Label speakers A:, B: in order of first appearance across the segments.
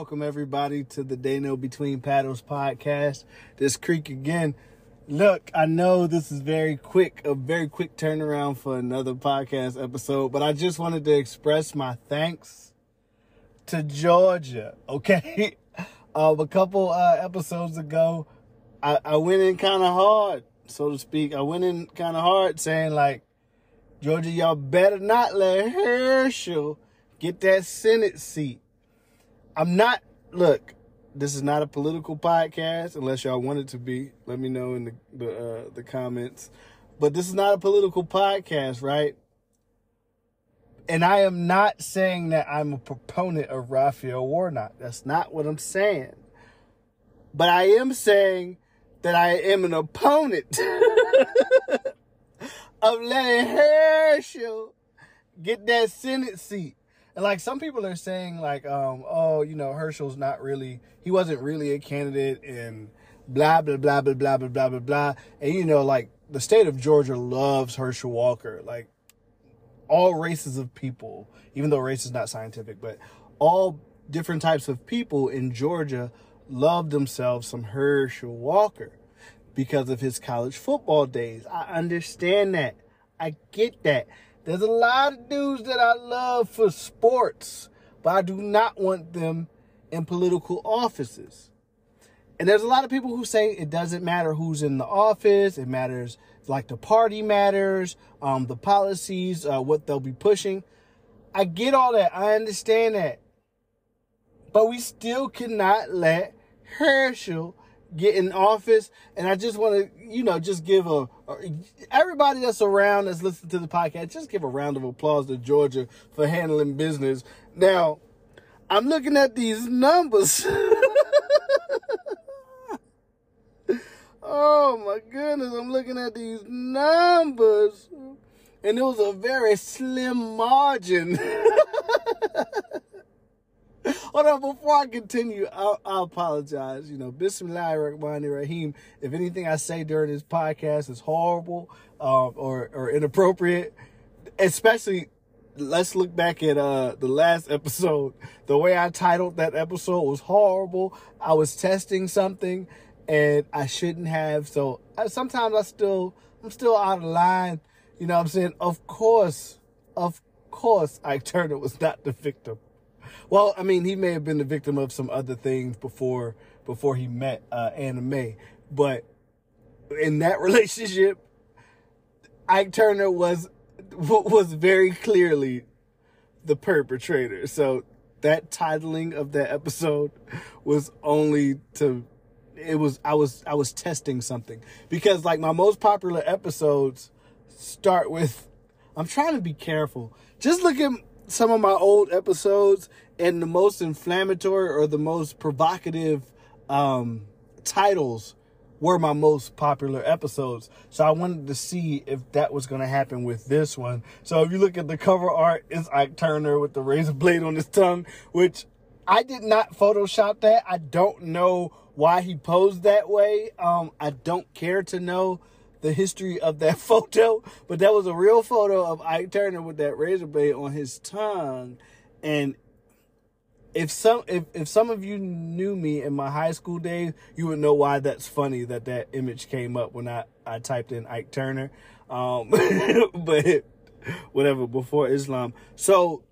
A: welcome everybody to the Dano Between Paddles podcast. This creek again. Look, I know this is very quick, a very quick turnaround for another podcast episode, but I just wanted to express my thanks to Georgia. Okay, um, a couple uh, episodes ago, I, I went in kind of hard, so to speak. I went in kind of hard, saying like, Georgia, y'all better not let Herschel get that Senate seat. I'm not, look, this is not a political podcast unless y'all want it to be. Let me know in the the, uh, the comments. But this is not a political podcast, right? And I am not saying that I'm a proponent of Raphael Warnock. That's not what I'm saying. But I am saying that I am an opponent of letting Herschel get that Senate seat. And like some people are saying, like, um, oh, you know, Herschel's not really, he wasn't really a candidate, and blah blah blah blah blah blah blah blah blah. And you know, like the state of Georgia loves Herschel Walker. Like all races of people, even though race is not scientific, but all different types of people in Georgia love themselves some Herschel Walker because of his college football days. I understand that. I get that. There's a lot of dudes that I love for sports, but I do not want them in political offices. And there's a lot of people who say it doesn't matter who's in the office. It matters like the party matters, um, the policies, uh, what they'll be pushing. I get all that. I understand that. But we still cannot let Herschel get in office. And I just want to, you know, just give a, Uh, everybody that's around that's listening to the podcast, just give a round of applause to Georgia for handling business. Now, I'm looking at these numbers. oh my goodness, I'm looking at these numbers. And it was a very slim margin. Hold on, before I continue, I, I apologize. You know, Bismillah Rahman Rahim. If anything I say during this podcast is horrible um, or, or inappropriate, especially let's look back at uh the last episode. The way I titled that episode was horrible. I was testing something and I shouldn't have. So I, sometimes I still I'm still out of line. You know what I'm saying? Of course, of course Ike Turner was not the victim. Well, I mean, he may have been the victim of some other things before before he met uh, Anna Mae, but in that relationship, Ike Turner was was very clearly the perpetrator. So that titling of that episode was only to it was I was I was testing something because like my most popular episodes start with I'm trying to be careful. Just look at some of my old episodes and the most inflammatory or the most provocative um, titles were my most popular episodes. So I wanted to see if that was going to happen with this one. So if you look at the cover art, it's Ike Turner with the razor blade on his tongue, which I did not Photoshop that. I don't know why he posed that way. Um, I don't care to know the history of that photo, but that was a real photo of Ike Turner with that razor blade on his tongue. And if some if, if some of you knew me in my high school days, you would know why that's funny that that image came up when I, I typed in Ike Turner. Um, but whatever, before Islam. So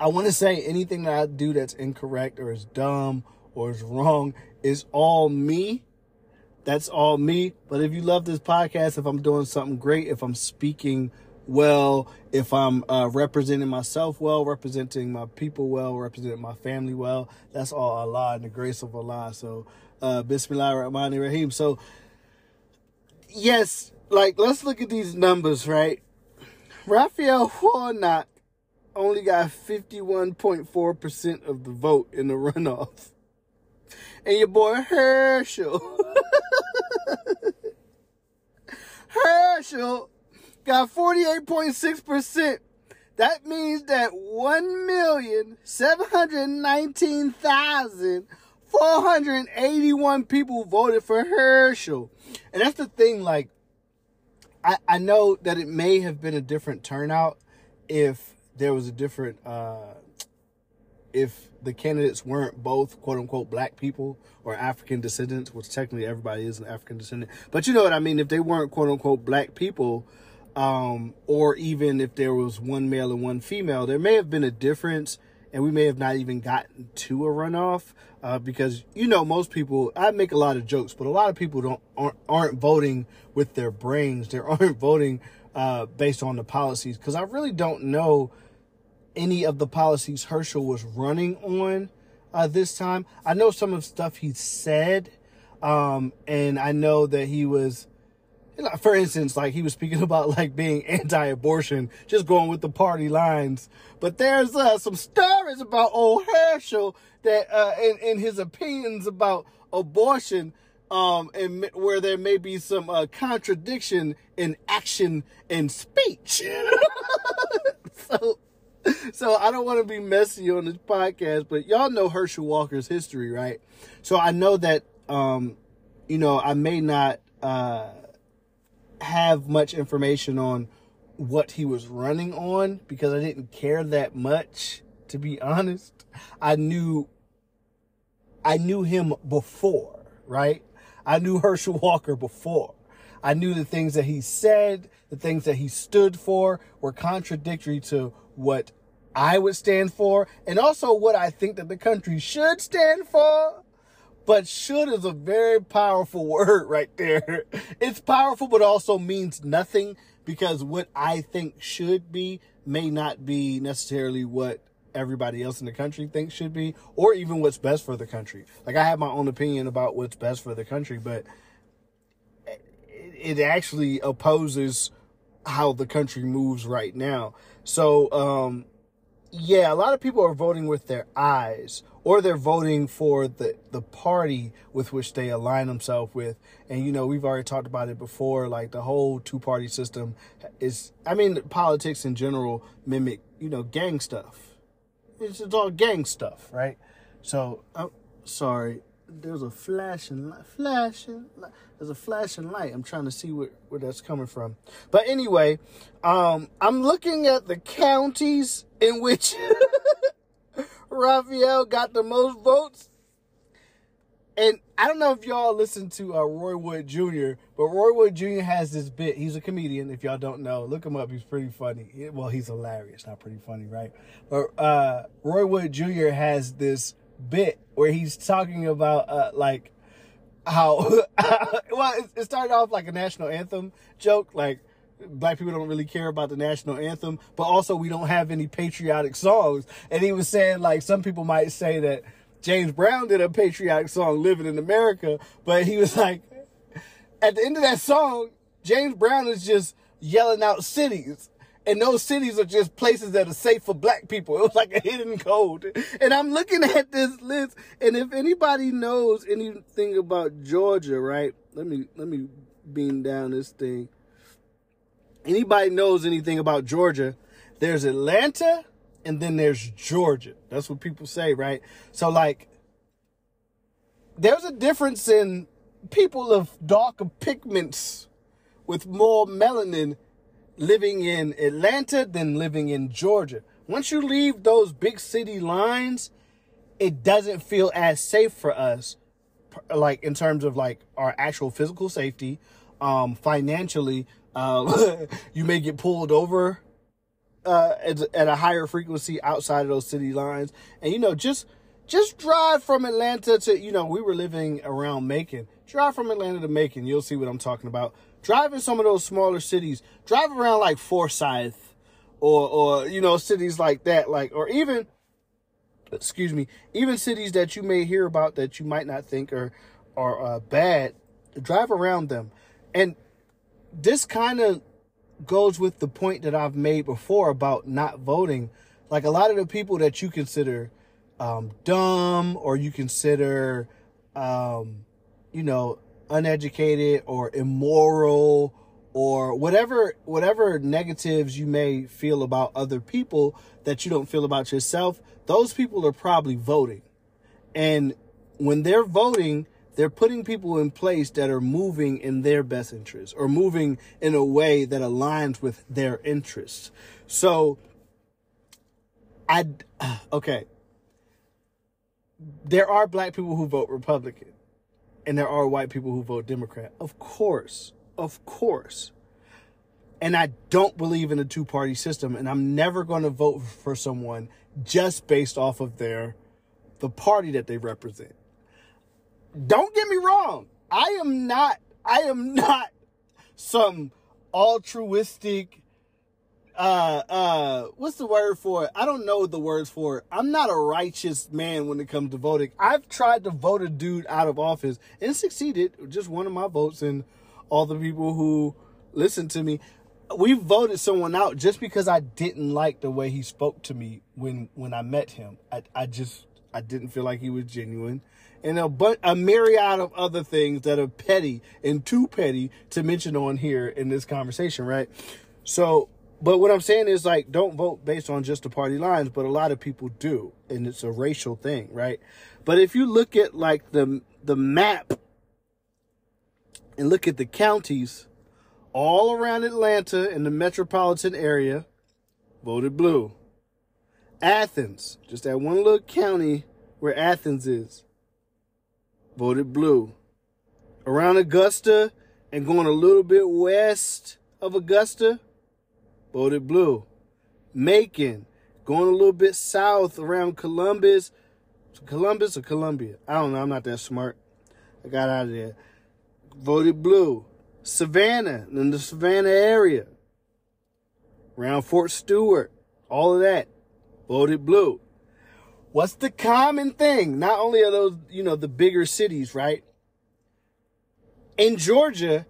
A: I want to say anything that I do that's incorrect or is dumb or is wrong is all me that's all me. But if you love this podcast, if I'm doing something great, if I'm speaking well, if I'm uh, representing myself well, representing my people well, representing my family well, that's all Allah and the grace of Allah. So, uh, Bismillah Rahim. So, yes, like, let's look at these numbers, right? Raphael Warnock only got 51.4% of the vote in the runoff. And your boy Herschel Herschel got 48.6%. That means that 1,719,481 people voted for Herschel. And that's the thing, like, I, I know that it may have been a different turnout if there was a different uh, if the candidates weren't both quote unquote black people or African descendants, which technically everybody is an African descendant, but you know what I mean. If they weren't quote unquote black people, um, or even if there was one male and one female, there may have been a difference, and we may have not even gotten to a runoff uh, because you know most people. I make a lot of jokes, but a lot of people don't aren't, aren't voting with their brains. They aren't voting uh, based on the policies because I really don't know any of the policies Herschel was running on uh, this time. I know some of stuff he said, um, and I know that he was for instance, like he was speaking about like being anti-abortion, just going with the party lines. But there's uh, some stories about old Herschel that, uh, in, in his opinions about abortion, um, and where there may be some uh, contradiction in action and speech. so, so I don't want to be messy on this podcast, but y'all know Herschel Walker's history, right? So I know that, um, you know, I may not. Uh, have much information on what he was running on because I didn't care that much to be honest. I knew I knew him before, right? I knew Herschel Walker before. I knew the things that he said, the things that he stood for were contradictory to what I would stand for and also what I think that the country should stand for. But should is a very powerful word right there. It's powerful, but also means nothing because what I think should be may not be necessarily what everybody else in the country thinks should be, or even what's best for the country. Like I have my own opinion about what's best for the country, but it actually opposes how the country moves right now. So, um, yeah, a lot of people are voting with their eyes or they're voting for the, the party with which they align themselves with. And, you know, we've already talked about it before. Like the whole two party system is, I mean, politics in general mimic, you know, gang stuff. It's, it's all gang stuff, right? So, I'm sorry. There's a flashing light, flashing light. There's a flashing light. I'm trying to see where, where that's coming from. But anyway, um, I'm looking at the counties in which Raphael got the most votes. And I don't know if y'all listen to uh, Roy Wood Jr., but Roy Wood Jr. has this bit. He's a comedian. If y'all don't know, look him up. He's pretty funny. Well, he's hilarious. Not pretty funny, right? But uh, Roy Wood Jr. has this bit where he's talking about uh, like how well it started off like a national anthem joke, like black people don't really care about the national anthem, but also we don't have any patriotic songs. And he was saying like some people might say that James Brown did a patriotic song, Living in America, but he was like, at the end of that song, James Brown is just yelling out cities. And those cities are just places that are safe for black people. It was like a hidden code. And I'm looking at this list, and if anybody knows anything about Georgia, right? Let me let me beam down this thing anybody knows anything about Georgia, there's Atlanta and then there's Georgia. That's what people say, right? So like there's a difference in people of darker pigments with more melanin living in Atlanta than living in Georgia. Once you leave those big city lines, it doesn't feel as safe for us like in terms of like our actual physical safety um financially um, you may get pulled over uh, at, at a higher frequency outside of those city lines. And, you know, just just drive from Atlanta to, you know, we were living around Macon. Drive from Atlanta to Macon. You'll see what I'm talking about. Drive in some of those smaller cities. Drive around like Forsyth or, or, you know, cities like that. Like, or even, excuse me, even cities that you may hear about that you might not think are, are uh, bad. Drive around them. And this kind of goes with the point that I've made before about not voting. Like a lot of the people that you consider um, dumb or you consider, um, you know, uneducated or immoral or whatever whatever negatives you may feel about other people that you don't feel about yourself, those people are probably voting. And when they're voting, they're putting people in place that are moving in their best interest or moving in a way that aligns with their interests. So I okay. there are black people who vote Republican and there are white people who vote Democrat. Of course. Of course. And I don't believe in a two party system, and I'm never going to vote for someone just based off of their the party that they represent. Don't get me wrong. I am not I am not some altruistic uh uh what's the word for it? I don't know the words for it. I'm not a righteous man when it comes to voting. I've tried to vote a dude out of office and succeeded. Just one of my votes and all the people who listen to me. We voted someone out just because I didn't like the way he spoke to me when when I met him. I I just I didn't feel like he was genuine. And a, but a myriad of other things that are petty and too petty to mention on here in this conversation, right? So but what I'm saying is like don't vote based on just the party lines, but a lot of people do, and it's a racial thing, right? But if you look at like the the map and look at the counties all around Atlanta in the metropolitan area, voted blue. Athens, just that one little county where Athens is, voted blue. Around Augusta and going a little bit west of Augusta, voted blue. Macon, going a little bit south around Columbus, Columbus or Columbia. I don't know. I'm not that smart. I got out of there. Voted blue. Savannah, in the Savannah area, around Fort Stewart, all of that, voted blue. What's the common thing? Not only are those, you know, the bigger cities, right? In Georgia,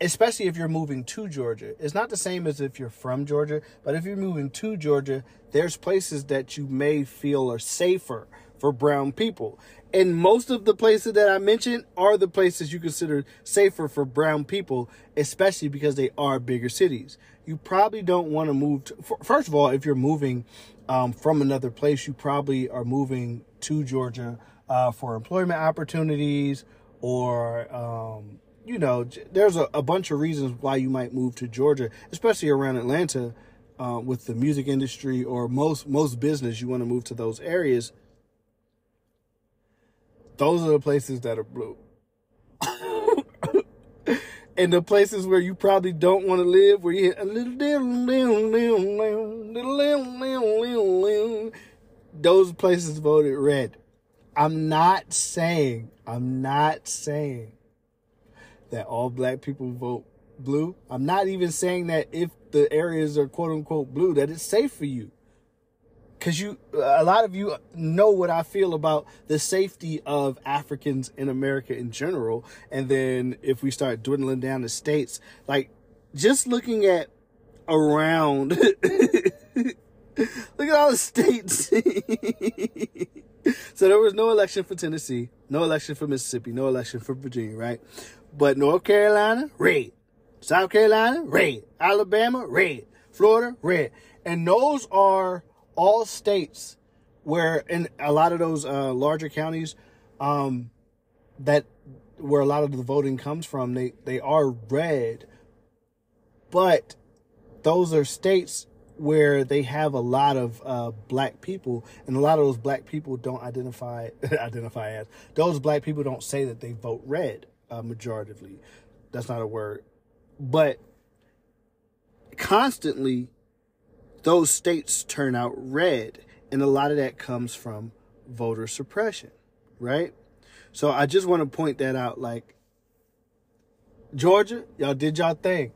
A: especially if you're moving to Georgia. It's not the same as if you're from Georgia, but if you're moving to Georgia, there's places that you may feel are safer for brown people. And most of the places that I mentioned are the places you consider safer for brown people, especially because they are bigger cities. You probably don't want to move to, first of all, if you're moving um, from another place, you probably are moving to Georgia uh, for employment opportunities or um, you know, there's a, a, bunch of reasons why you might move to Georgia, especially around Atlanta, uh, with the music industry or most most business. You want to move to those areas. Those are the places that are blue. and the places where you probably don't want to live, where you hit a little little those places voted red. I'm not saying, I'm not saying that all black people vote blue. I'm not even saying that if the areas are quote unquote blue, that it's safe for you. Cause you, a lot of you know what I feel about the safety of Africans in America in general. And then if we start dwindling down the states, like just looking at around, look at all the states. so there was no election for Tennessee, no election for Mississippi, no election for Virginia, right? But North Carolina, red. South Carolina, red. Alabama, red. Florida, red. And those are all states where in a lot of those uh, larger counties um, that where a lot of the voting comes from, they, they are red. But those are states where they have a lot of uh, black people, and a lot of those black people don't identify identify as those black people don't say that they vote red uh, majoritively. That's not a word. But constantly, those states turn out red. And a lot of that comes from voter suppression, right? So I just want to point that out. Like, Georgia, y'all did y'all thing.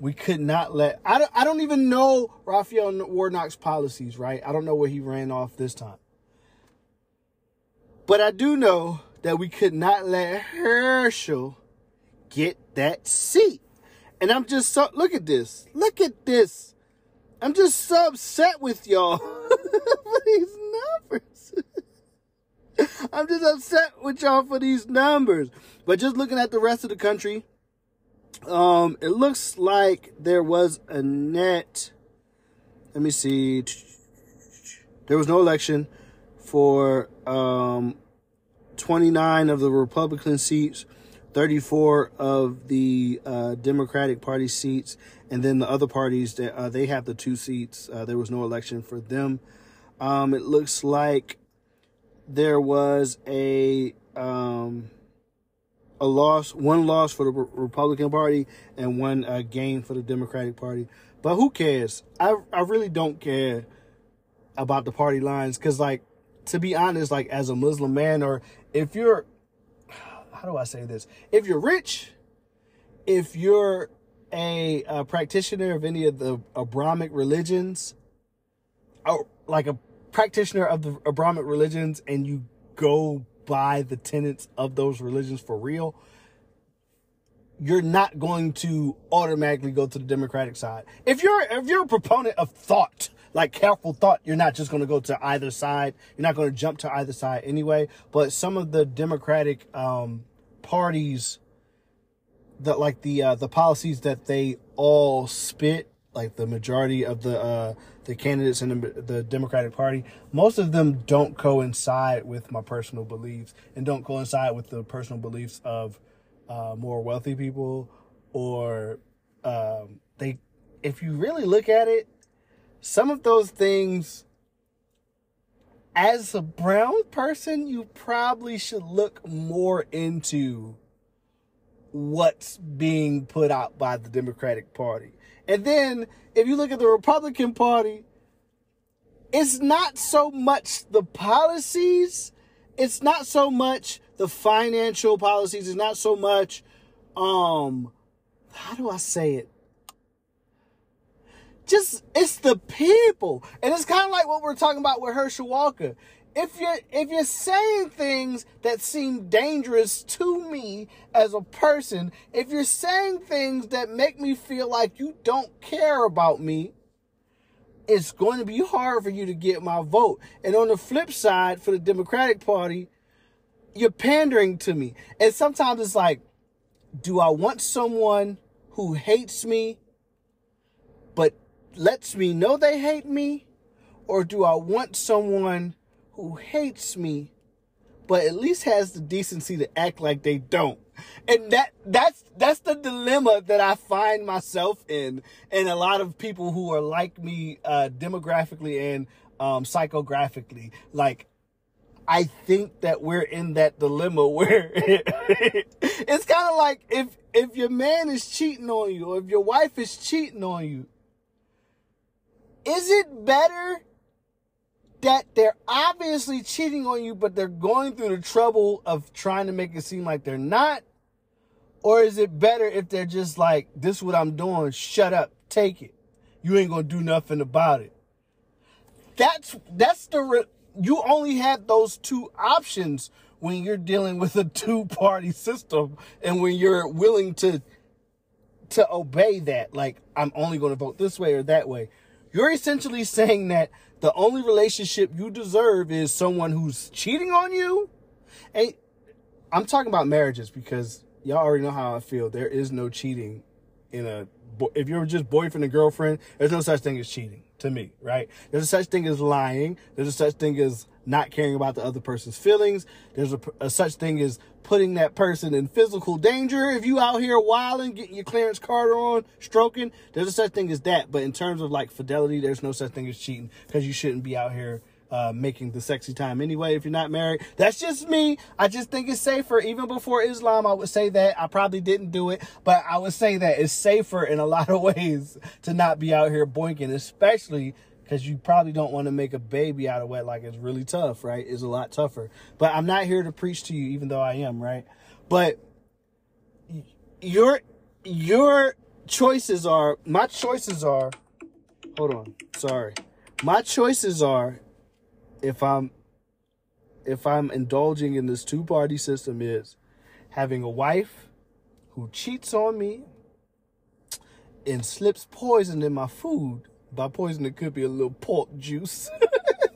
A: We could not let, I don't, I don't even know Raphael Warnock's policies, right? I don't know where he ran off this time. But I do know that we could not let Herschel get that seat. And I'm just so, look at this. Look at this. I'm just so upset with y'all for these numbers. I'm just upset with y'all for these numbers. But just looking at the rest of the country, um, it looks like there was a net. Let me see. There was no election for um, 29 of the Republican seats, 34 of the uh, Democratic Party seats, and then the other parties that uh, they have the two seats. Uh, there was no election for them. Um, it looks like there was a um, a loss, one loss for the Republican Party and one uh, gain for the Democratic Party. But who cares? I I really don't care about the party lines because, like, to be honest, like as a Muslim man, or if you're, how do I say this? If you're rich, if you're a, a practitioner of any of the Abrahamic religions, or like a practitioner of the Abrahamic religions, and you go by the tenets of those religions for real, you're not going to automatically go to the Democratic side. If you're if you're a proponent of thought, like careful thought, you're not just going to go to either side. You're not going to jump to either side anyway. But some of the Democratic um, parties, that like the uh, the policies that they all spit, like the majority of the uh, the candidates in the, the Democratic Party, most of them don't coincide with my personal beliefs and don't coincide with the personal beliefs of uh, more wealthy people or um, they. If you really look at it, some of those things as a brown person, you probably should look more into what's being put out by the Democratic Party. And then if you look at the Republican Party, it's not so much the policies, it's not so much the financial policies, it's not so much um how do I say it? Just it's the people. And it's kind of like what we're talking about with Herschel Walker if you're if you're saying things that seem dangerous to me as a person, if you're saying things that make me feel like you don't care about me, it's going to be hard for you to get my vote. And on the flip side, for the Democratic Party, you're pandering to me. And sometimes it's like, do I want someone who hates me but lets me know they hate me? Or do I want someone who hates me, but at least has the decency to act like they don't. And that that's that's the dilemma that I find myself in, and a lot of people who are like me, uh, demographically and um, psychographically. Like, I think that we're in that dilemma where it's kind of like if if your man is cheating on you, or if your wife is cheating on you, is it better that they're obviously cheating on you, but they're going through the trouble of trying to make it seem like they're not? Or is it better if they're just like, this is what I'm doing, shut up, take it. You ain't gonna do nothing about it. That's, that's the, re- you only have those two options when you're dealing with a two party system and when you're willing to, to obey that. Like, I'm only gonna vote this way or that way. You're essentially saying that the only relationship you deserve is someone who's cheating on you. And I'm talking about marriages because y'all already know how I feel. There is no cheating in a if you're just boyfriend and girlfriend, there's no such thing as cheating to me, right? There's a such thing as lying. There's a such thing as not caring about the other person's feelings. There's a, a such thing as putting that person in physical danger. If you out here wilding, getting your Clarence Carter on, stroking, there's a such thing as that. But in terms of like fidelity, there's no such thing as cheating because you shouldn't be out here uh, making the sexy time anyway if you're not married. That's just me. I just think it's safer. Even before Islam, I would say that. I probably didn't do it, but I would say that it's safer in a lot of ways to not be out here boinking, especially because you probably don't want to make a baby out of wedlock. It's really tough, right? It's a lot tougher. But I'm not here to preach to you, even though I am, right? But your your choices are my choices are. Hold on, sorry. My choices are, if I'm if I'm indulging in this two party system, is having a wife who cheats on me and slips poison in my food by poison, it could be a little pork juice.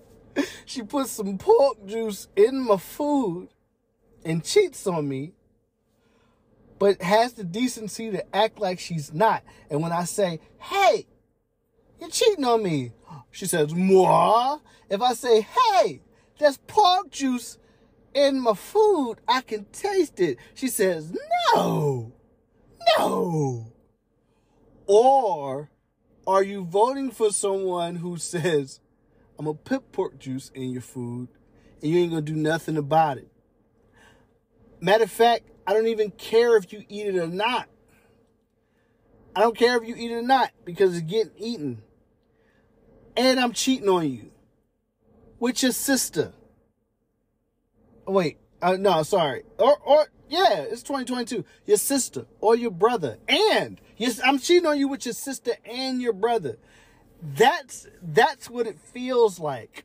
A: she puts some pork juice in my food and cheats on me, but has the decency to act like she's not. And when I say, hey, you're cheating on me, she says, moi. If I say, hey, there's pork juice in my food, I can taste it. She says, no, no. Or are you voting for someone who says, I'm going to put pork juice in your food and you ain't gonna do nothing about it. Matter of fact, I don't even care if you eat it or not. I don't care if you eat it or not because it's getting eaten. And I'm cheating on you with your sister. Wait, uh, no, sorry. Or, or, yeah, it's 2022. Your sister or your brother. And yes, I'm cheating on you with your sister and your brother. That's, that's what it feels like.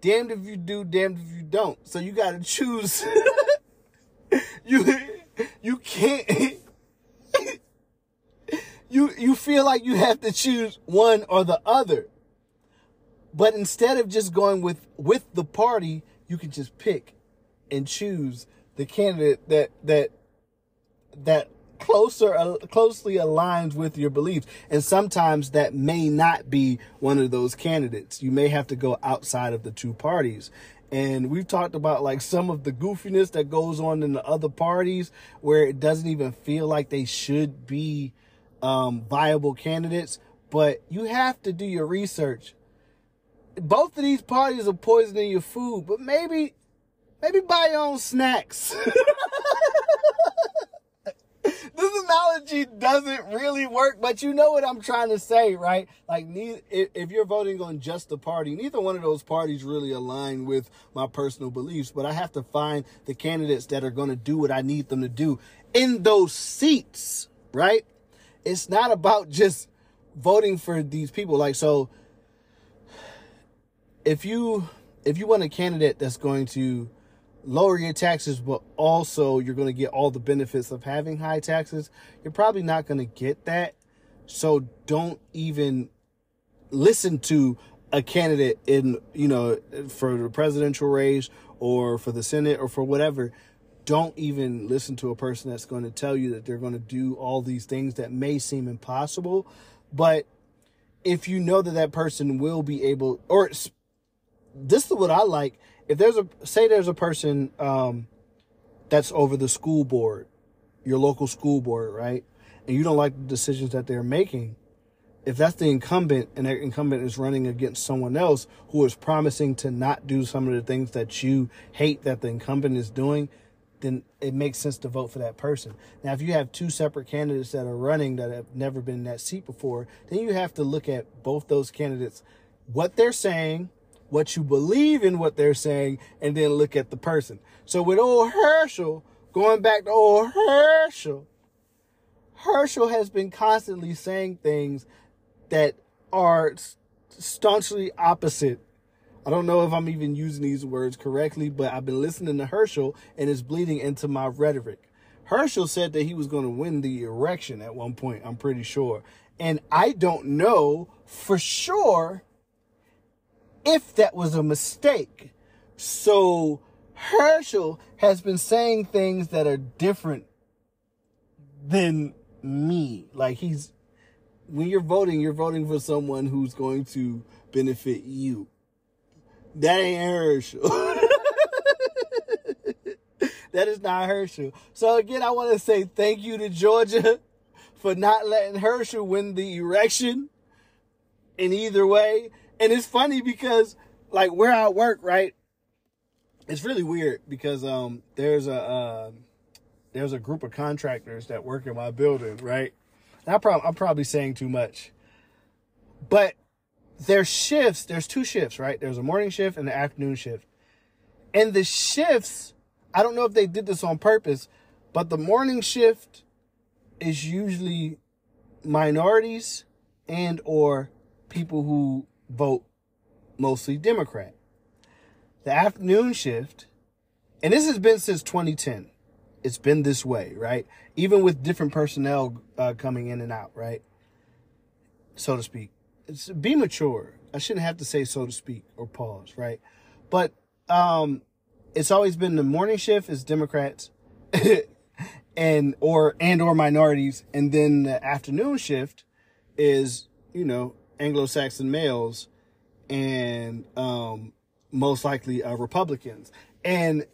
A: Damned if you do, damned if you don't. So you got to choose. you, you can't, you, you feel like you have to choose one or the other. But instead of just going with, with the party, you can just pick and choose the candidate that that that closer uh, closely aligns with your beliefs. And sometimes that may not be one of those candidates. You may have to go outside of the two parties. And we've talked about like some of the goofiness that goes on in the other parties where it doesn't even feel like they should be um, viable candidates but you have to do your research both of these parties are poisoning your food but maybe Maybe buy your own snacks. this analogy doesn't really work, but you know what I'm trying to say, right? Like, if you're voting on just the party, neither one of those parties really align with my personal beliefs, but I have to find the candidates that are going to do what I need them to do in those seats, right? It's not about just voting for these people. Like, so if you, if you want a candidate that's going to lower your taxes, but also you're going to get all the benefits of having high taxes, you're probably not going to get that. So don't even listen to a candidate in, you know, for the presidential race or for the Senate or for whatever. Don't even listen to a person that's going to tell you that they're going to do all these things that may seem impossible. But if you know that that person will be able, or this is what I like if there's a say there's a person um, that's over the school board, your local school board, right? And you don't like the decisions that they're making. If that's the incumbent and that incumbent is running against someone else who is promising to not do some of the things that you hate that the incumbent is doing, then it makes sense to vote for that person. Now, if you have two separate candidates that are running that have never been in that seat before, then you have to look at both those candidates, what they're saying, what you believe in what they're saying, and then look at the person. So with old Herschel, going back to old Herschel, Herschel has been constantly saying things that are staunchly opposite. I don't know if I'm even using these words correctly, but I've been listening to Herschel and it's bleeding into my rhetoric. Herschel said that he was going to win the election at one point, I'm pretty sure. And I don't know for sure if that was a mistake. So Herschel has been saying things that are different than me. Like he's, when you're voting, you're voting for someone who's going to benefit you. That ain't Herschel. that is not Herschel. So again, I want to say thank you to Georgia for not letting Herschel win the erection in either way. And it's funny because like where I work, right? It's really weird because um there's a uh, there's a group of contractors that work in my building, right? I probably I'm probably saying too much. But there's shifts, there's two shifts, right? There's a morning shift and an afternoon shift. And the shifts, I don't know if they did this on purpose, but the morning shift is usually minorities and or people who vote mostly Democrat. The afternoon shift, and this has been since 2010. It's been this way, right? Even with different personnel uh, coming in and out, right? So to speak. Be mature. I shouldn't have to say so to speak or pause, right? But um, it's always been the morning shift is Democrats and or and or minorities, and then the afternoon shift is you know Anglo-Saxon males and um, most likely uh, Republicans. And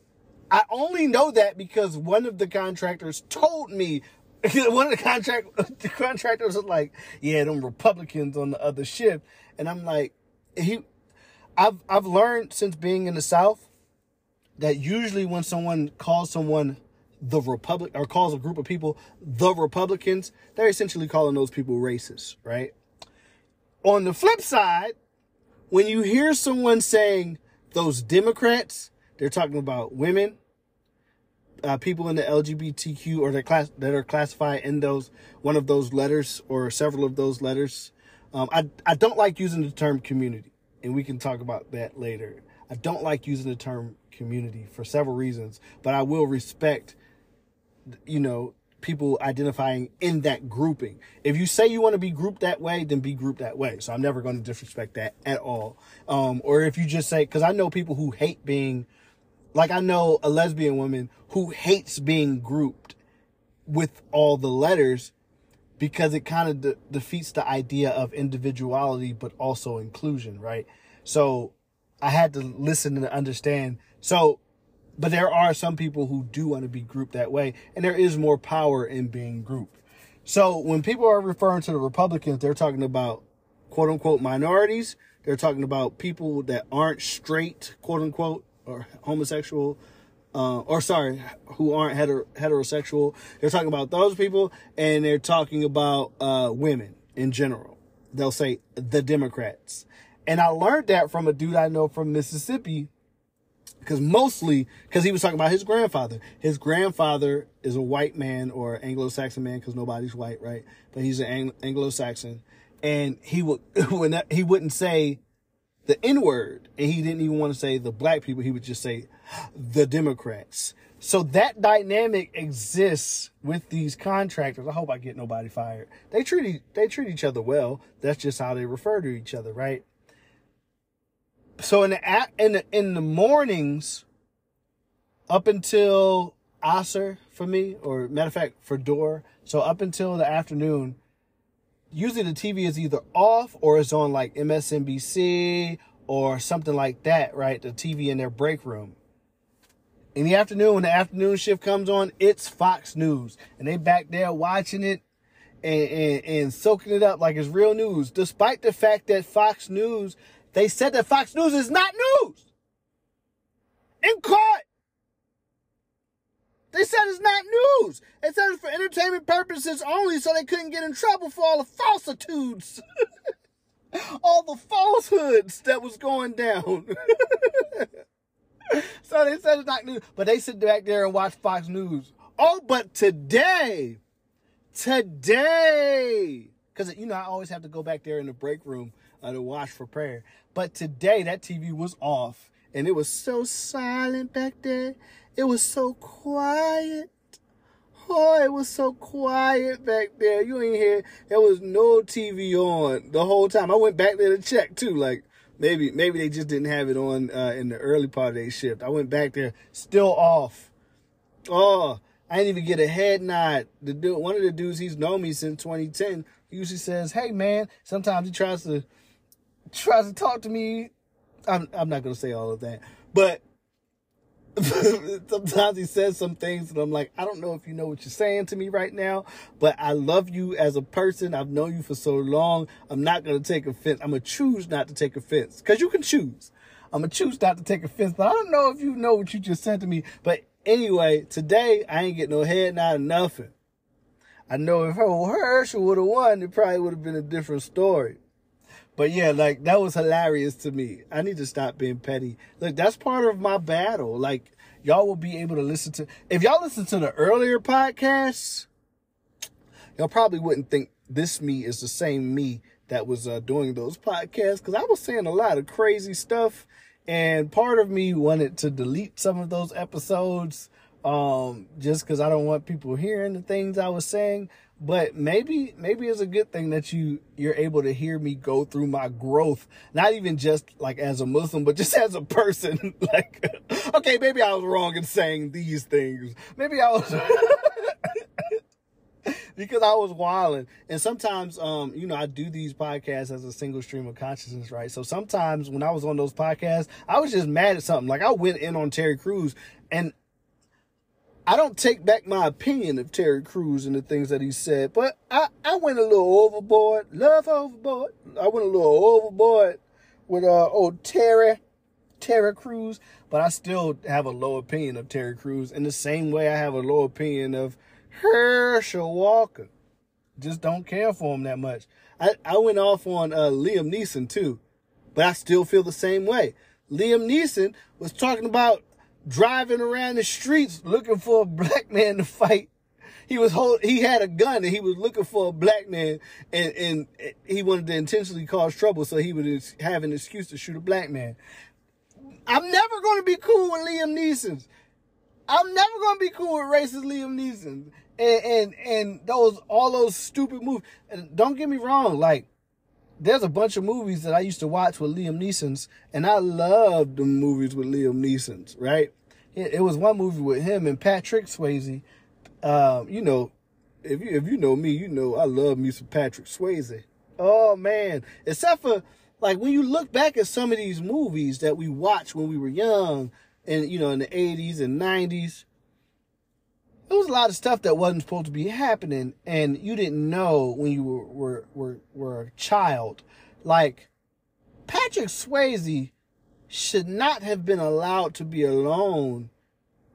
A: I only know that because one of the contractors told me. one of the contract the contractors was like, "Yeah, them Republicans on the other ship," and I'm like, he. I've I've learned since being in the South that usually when someone calls someone the Republic or calls a group of people the Republicans, they're essentially calling those people racist, right? On the flip side, when you hear someone saying those Democrats, they're talking about women, uh, people in the LGBTQ or that class that are classified in those one of those letters or several of those letters. Um, I I don't like using the term community, and we can talk about that later. I don't like using the term community for several reasons, but I will respect, you know, people identifying in that grouping. If you say you want to be grouped that way, then be grouped that way. So I'm never going to disrespect that at all. Um, or if you just say, because I know people who hate being like I know a lesbian woman who hates being grouped with all the letters because it kind of de- defeats the idea of individuality but also inclusion, right? So I had to listen and understand. So but there are some people who do want to be grouped that way and there is more power in being grouped. So when people are referring to the Republicans, they're talking about quote unquote minorities. They're talking about people that aren't straight, quote unquote, or homosexual, uh, or sorry, who aren't heter- heterosexual. They're talking about those people, and they're talking about uh, women in general. They'll say the Democrats, and I learned that from a dude I know from Mississippi, because mostly because he was talking about his grandfather. His grandfather is a white man or Anglo-Saxon man, because nobody's white, right? But he's an Anglo-Saxon, and he would he wouldn't say the N word, and he didn't even want to say the black people. He would just say the Democrats. So that dynamic exists with these contractors. I hope I get nobody fired. They treat they treat each other well. That's just how they refer to each other, right? So in the in the, in the mornings, up until Asr for me, or matter of fact for Dhuhr, so up until the afternoon, usually the TV is either off or it's on like MSNBC or something like that, right? The TV in their break room. In the afternoon, when the afternoon shift comes on, it's Fox News. And they back there watching it and, and, and soaking it up like it's real news. Despite the fact that Fox News, they said that Fox News is not news. In court. They said it's not news. They said it's for entertainment purposes only so they couldn't get in trouble for all the falsitudes. all the falsehoods that was going down. so they said it's not news. But they sit back there and watch Fox News. Oh, but today, today, because, you know, I always have to go back there in the break room uh, to watch for prayer. But today, that TV was off. And it was so silent back there. It was so quiet. Oh, it was so quiet back there. You ain't hear there was no TV on the whole time. I went back there to check too. Like maybe maybe they just didn't have it on uh, in the early part of their shift. I went back there, still off. Oh, I didn't even get a head nod. The dude, one of the dudes, he's known me since 2010. He usually says, "Hey man." Sometimes he tries to tries to talk to me. I'm I'm not gonna say all of that, but sometimes he says some things and I'm like, I don't know if you know what you're saying to me right now, but I love you as a person. I've known you for so long. I'm not going to take offense. I'm going to choose not to take offense because you can choose. I'm going to choose not to take offense, but I don't know if you know what you just said to me. But anyway, today I ain't get no head, not nothing. I know if Herschel would have won, it probably would have been a different story. But yeah, like that was hilarious to me. I need to stop being petty. Look, that's part of my battle. Like y'all will be able to listen to if y'all listen to the earlier podcasts, y'all probably wouldn't think this me is the same me that was uh, doing those podcasts because I was saying a lot of crazy stuff, and part of me wanted to delete some of those episodes um, just because I don't want people hearing the things I was saying but maybe maybe it's a good thing that you you're able to hear me go through my growth not even just like as a muslim but just as a person. Like okay maybe i was wrong in saying these things. Maybe i was because i was wilding and sometimes um you know i do these podcasts as a single stream of consciousness right? So sometimes when i was on those podcasts i was just mad at something. Like i went in on terry crews and I don't take back my opinion of Terry Crews and the things that he said, but I, I went a little overboard. Love overboard. I went a little overboard with uh old Terry, Terry Crews, but I still have a low opinion of Terry Crews in the same way I have a low opinion of Herschel Walker. Just don't care for him that much. I, I went off on uh, Liam Neeson too, but I still feel the same way. Liam Neeson was talking about driving around the streets looking for a black man to fight. He was hold, he had a gun and he was looking for a black man and, and he wanted to intentionally cause trouble so he would have an excuse to shoot a black man. I'm never going to be cool with Liam Neeson. I'm never going to be cool with racist Liam Neeson and, and, and those, all those stupid moves. And don't get me wrong. Like, there's a bunch of movies that I used to watch with Liam Neeson's, and I loved the movies with Liam Neeson's, right? It, it, was one movie with him and Patrick Swayze. Um, you know, if you if you know me, you know I love me some Patrick Swayze. Oh man, except for like when you look back at some of these movies that we watched when we were young, and you know in the 80s and 90s, there was a lot of stuff that wasn't supposed to be happening and you didn't know when you were were were, were a child. Like patrick swayze should not have been allowed to be alone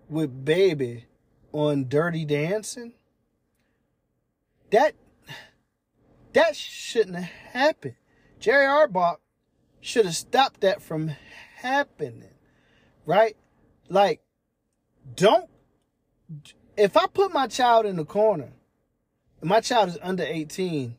A: with baby on dirty dancing. That that shouldn't have happened. Jerry orbach should have stopped that from happening right? Like don't if I put my child in the corner, my child is under 18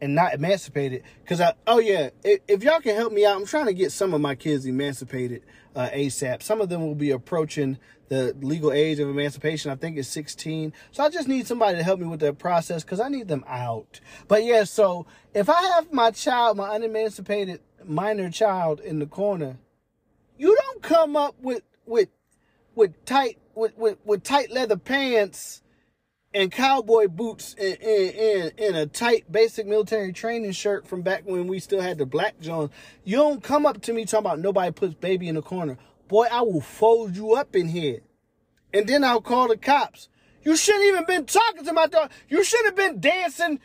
A: and not emancipated, because I, oh yeah, if, if, y'all can help me out, I'm trying to get some of my kids emancipated uh, ASAP. Some of them will be approaching the legal age of emancipation. I think it's 16. So I just need somebody to help me with that process because I need them out. But yeah, so if I have my child, my unemancipated minor child in the corner, you don't come up with, with, with tight with, with, with tight leather pants and cowboy boots and, and, and, a tight basic military training shirt from back when we still had the black Jones. You don't come up to me talking about nobody puts baby in the corner. Boy, I will fold you up in here. And then I'll call the cops. You shouldn't even been talking to my daughter. You should have been dancing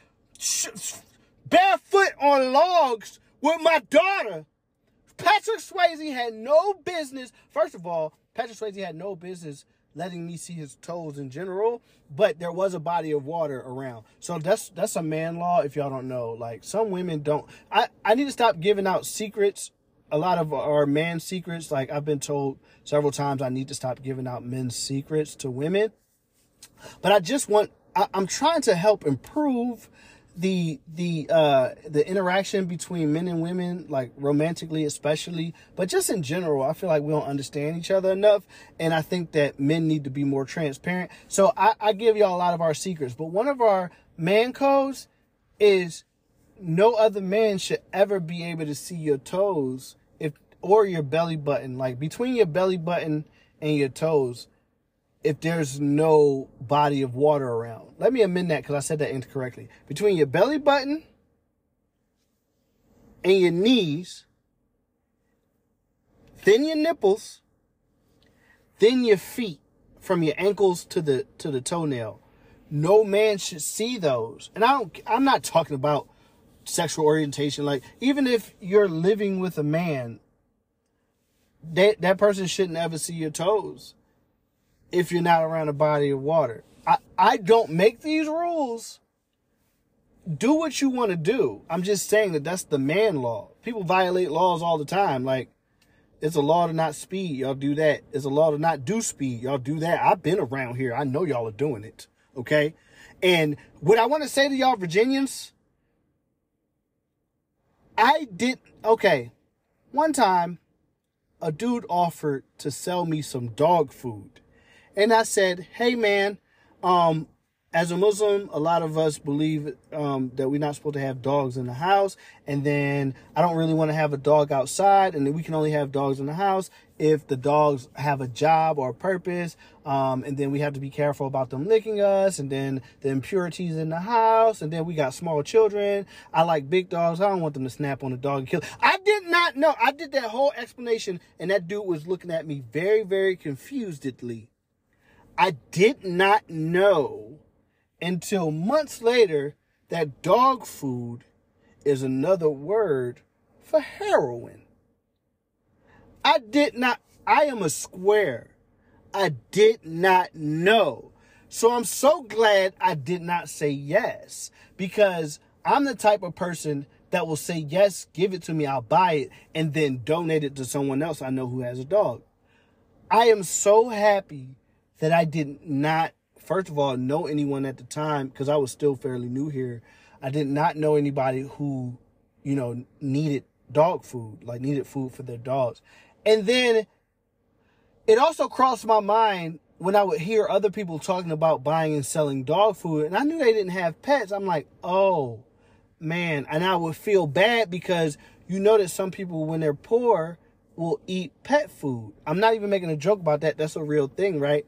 A: barefoot on logs with my daughter. Patrick Swayze had no business. First of all, Patrick Swayze had no business letting me see his toes in general, but there was a body of water around. So that's that's a man law if y'all don't know. Like some women don't I I need to stop giving out secrets. A lot of our man secrets, like I've been told several times I need to stop giving out men's secrets to women. But I just want I, I'm trying to help improve the the uh the interaction between men and women like romantically especially but just in general i feel like we don't understand each other enough and i think that men need to be more transparent. So i, I give y'all a lot of our secrets but one of our man codes is no other man should ever be able to see your toes if or your belly button like between your belly button and your toes if there's no body of water around. Let me amend that because I said that incorrectly. Between your belly button and your knees, then your nipples, then your feet from your ankles to the to the toenail. No man should see those. And I don't I'm not talking about sexual orientation like even if you're living with a man that that person shouldn't ever see your toes if you're not around a body of water. I, I don't make these rules. Do what you want to do. I'm just saying that that's the man law. People violate laws all the time. Like, it's a law to not speed. Y'all do that. It's a law to not do speed. Y'all do that. I've been around here. I know y'all are doing it. Okay. And what I want to say to y'all, Virginians, I did, okay. One time, a dude offered to sell me some dog food. And I said, hey, man, um, as a Muslim, a lot of us believe um, that we're not supposed to have dogs in the house. And then I don't really want to have a dog outside. And we can only have dogs in the house if the dogs have a job or a purpose. Um, and then we have to be careful about them licking us. And then the impurities in the house. And then we got small children. I like big dogs. I don't want them to snap on the dog and kill. I did not know. I did that whole explanation. And that dude was looking at me very, very confusedly. I did not know until months later that dog food is another word for heroin. I did not, I am a square. I did not know. So I'm so glad I did not say yes because I'm the type of person that will say, yes, give it to me, I'll buy it, and then donate it to someone else I know who has a dog. I am so happy that I did not, first of all, know anyone at the time because I was still fairly new here. I did not know anybody who, you know, needed dog food, like needed food for their dogs. And then it also crossed my mind when I would hear other people talking about buying and selling dog food, and I knew they didn't have pets, I'm like, oh man. And I would feel bad because you know that some people, when they're poor, will eat pet food. I'm not even making a joke about that. That's a real thing, right?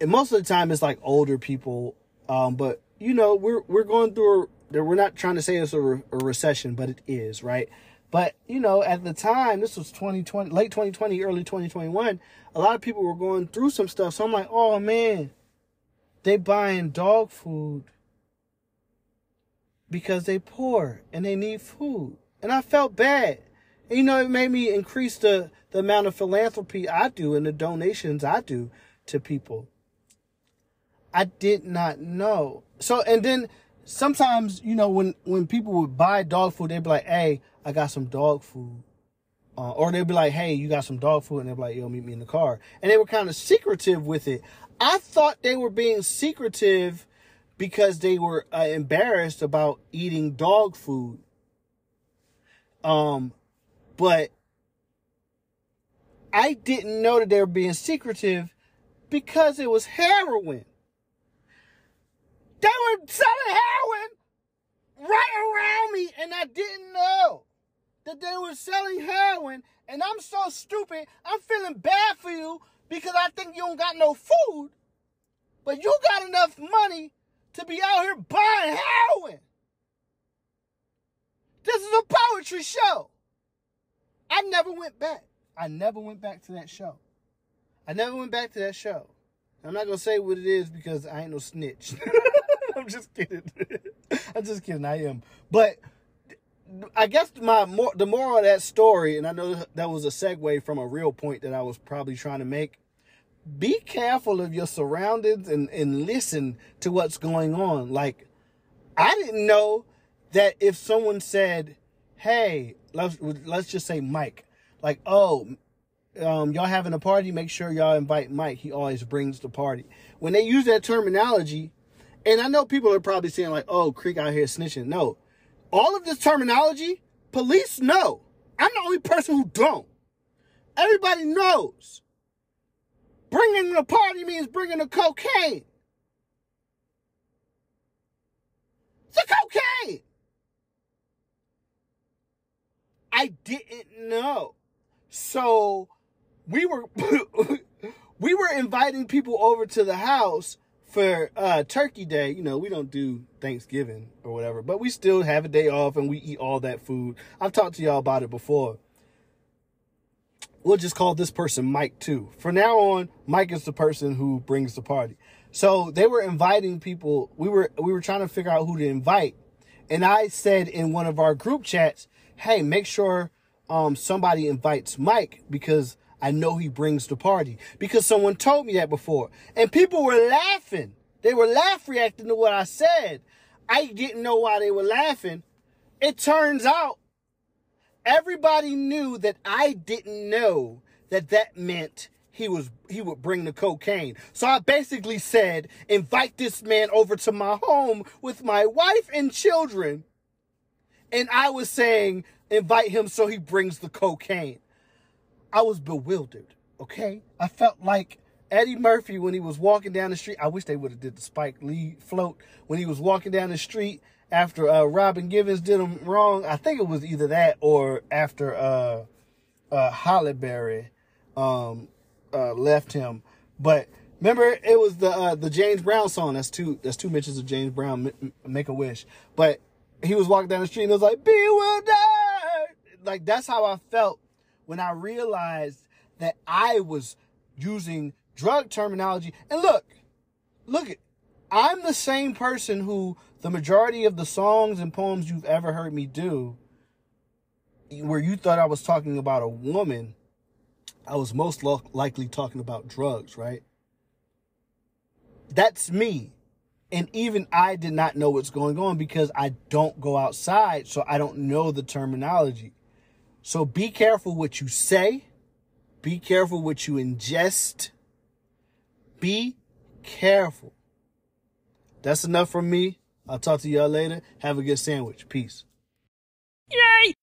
A: And most of the time, it's like older people. Um, but you know, we're we're going through. A, we're not trying to say it's a, re- a recession, but it is, right? But you know, at the time, this was 2020, late 2020, early 2021. A lot of people were going through some stuff. So I'm like, oh man, they buying dog food because they poor and they need food. And I felt bad. And, you know, it made me increase the, the amount of philanthropy I do and the donations I do to people. I did not know. So, and then sometimes, you know, when, when people would buy dog food, they'd be like, hey, I got some dog food. Uh, or they'd be like, hey, you got some dog food. And they'd be like, yo, meet me in the car. And they were kind of secretive with it. I thought they were being secretive because they were uh, embarrassed about eating dog food. Um, but I didn't know that they were being secretive because it was heroin. They were selling heroin right around me, and I didn't know that they were selling heroin. And I'm so stupid. I'm feeling bad for you because I think you don't got no food, but you got enough money to be out here buying heroin. This is a poetry show. I never went back. I never went back to that show. I never went back to that show. I'm not gonna say what it is because I ain't no snitch. Just kidding. I'm just kidding. I am. But I guess my more the moral of that story, and I know that was a segue from a real point that I was probably trying to make, be careful of your surroundings and, and listen to what's going on. Like, I didn't know that if someone said, hey, let's, let's just say Mike, like, oh, um, y'all having a party, make sure y'all invite Mike. He always brings the party. When they use that terminology, and I know people are probably saying like, oh, Creek out here snitching. No, all of this terminology, police know. I'm the only person who don't. Everybody knows. Bringing the party means bringing the cocaine. A cocaine. I didn't know. So we were we were inviting people over to the house for uh, Turkey Day. You know, we don't do Thanksgiving or whatever, but we still have a day off and we eat all that food. I've talked to y'all about it before we'll just call this person Mike too. From now on, Mike is the person who brings the party. So they were inviting people. We were we were trying to figure out who to invite. And I said in one of our group chats, "Hey, make sure um, somebody invites Mike because I know he brings the party." Because someone told me that before. And people were laughing. They were laugh reacting to what I said. I didn't know why they were laughing. It turns out everybody knew that I didn't know that that meant he was he would bring the cocaine. So I basically said, invite this man over to my home with my wife and children. And I was saying, invite him so he brings the cocaine. I was bewildered, okay? I felt like Eddie Murphy when he was walking down the street. I wish they would have did the Spike Lee float when he was walking down the street after uh, Robin Givens did him wrong. I think it was either that or after uh, uh, Berry um, uh, left him. But remember, it was the uh, the James Brown song. That's two. That's two mentions of James Brown. Make a wish. But he was walking down the street and it was like bewildered. Like that's how I felt when I realized that I was using drug terminology. And look, look. I'm the same person who the majority of the songs and poems you've ever heard me do where you thought I was talking about a woman, I was most lo- likely talking about drugs, right? That's me. And even I did not know what's going on because I don't go outside, so I don't know the terminology. So be careful what you say. Be careful what you ingest. Be careful. That's enough from me. I'll talk to y'all later. Have a good sandwich. Peace.
B: Yay!